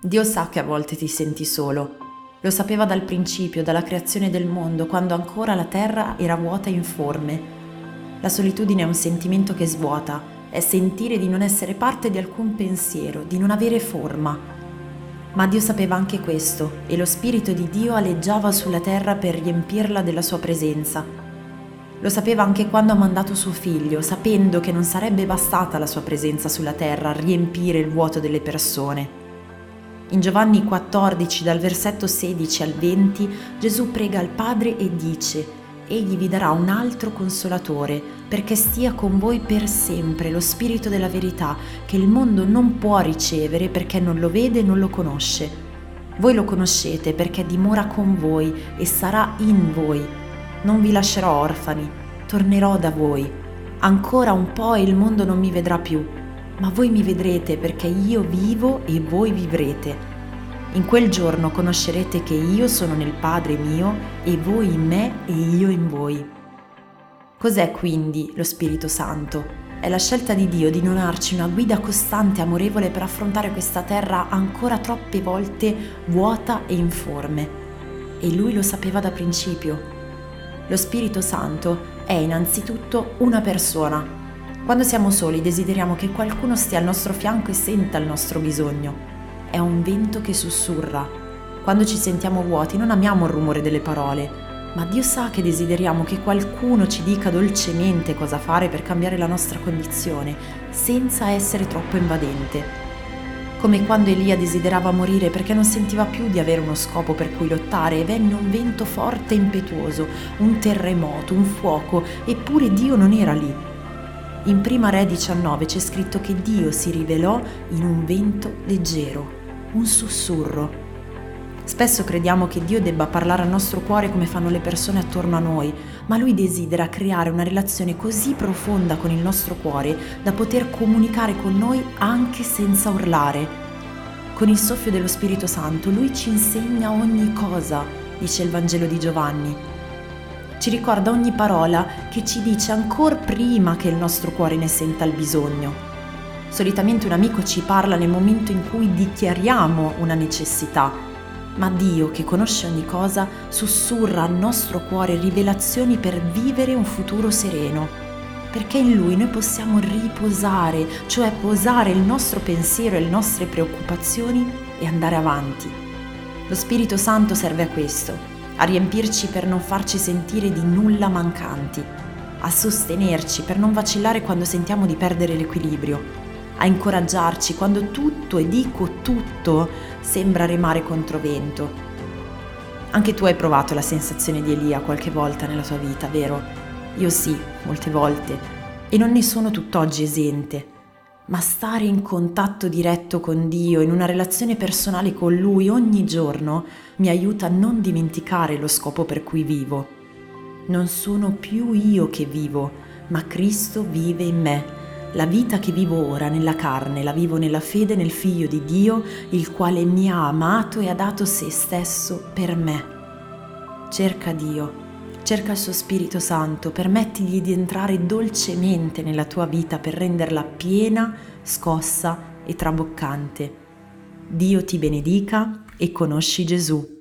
Dio sa che a volte ti senti solo. Lo sapeva dal principio, dalla creazione del mondo, quando ancora la terra era vuota e informe. La solitudine è un sentimento che svuota, è sentire di non essere parte di alcun pensiero, di non avere forma. Ma Dio sapeva anche questo e lo Spirito di Dio aleggiava sulla terra per riempirla della sua presenza. Lo sapeva anche quando ha mandato suo figlio, sapendo che non sarebbe bastata la sua presenza sulla terra a riempire il vuoto delle persone. In Giovanni 14, dal versetto 16 al 20, Gesù prega al Padre e dice, Egli vi darà un altro consolatore, perché stia con voi per sempre lo Spirito della verità, che il mondo non può ricevere perché non lo vede e non lo conosce. Voi lo conoscete perché dimora con voi e sarà in voi. Non vi lascerò orfani, tornerò da voi. Ancora un po' e il mondo non mi vedrà più ma voi mi vedrete perché io vivo e voi vivrete. In quel giorno conoscerete che io sono nel Padre mio e voi in me e io in voi. Cos'è quindi lo Spirito Santo? È la scelta di Dio di donarci una guida costante e amorevole per affrontare questa terra ancora troppe volte vuota e informe. E lui lo sapeva da principio. Lo Spirito Santo è innanzitutto una persona, quando siamo soli desideriamo che qualcuno stia al nostro fianco e senta il nostro bisogno. È un vento che sussurra. Quando ci sentiamo vuoti non amiamo il rumore delle parole, ma Dio sa che desideriamo che qualcuno ci dica dolcemente cosa fare per cambiare la nostra condizione, senza essere troppo invadente. Come quando Elia desiderava morire perché non sentiva più di avere uno scopo per cui lottare e venne un vento forte e impetuoso, un terremoto, un fuoco, eppure Dio non era lì in Prima Re 19 c'è scritto che Dio si rivelò in un vento leggero, un sussurro. Spesso crediamo che Dio debba parlare al nostro cuore come fanno le persone attorno a noi, ma Lui desidera creare una relazione così profonda con il nostro cuore da poter comunicare con noi anche senza urlare. Con il soffio dello Spirito Santo Lui ci insegna ogni cosa, dice il Vangelo di Giovanni ci ricorda ogni parola che ci dice ancora prima che il nostro cuore ne senta il bisogno. Solitamente un amico ci parla nel momento in cui dichiariamo una necessità, ma Dio, che conosce ogni cosa, sussurra al nostro cuore rivelazioni per vivere un futuro sereno, perché in Lui noi possiamo riposare, cioè posare il nostro pensiero e le nostre preoccupazioni e andare avanti. Lo Spirito Santo serve a questo, a riempirci per non farci sentire di nulla mancanti, a sostenerci per non vacillare quando sentiamo di perdere l'equilibrio, a incoraggiarci quando tutto, e dico tutto, sembra remare contro vento. Anche tu hai provato la sensazione di Elia qualche volta nella tua vita, vero? Io sì, molte volte, e non ne sono tutt'oggi esente ma stare in contatto diretto con Dio, in una relazione personale con Lui ogni giorno, mi aiuta a non dimenticare lo scopo per cui vivo. Non sono più io che vivo, ma Cristo vive in me. La vita che vivo ora nella carne la vivo nella fede nel Figlio di Dio, il quale mi ha amato e ha dato se stesso per me. Cerca Dio Cerca il suo Spirito Santo, permettigli di entrare dolcemente nella tua vita per renderla piena, scossa e traboccante. Dio ti benedica e conosci Gesù.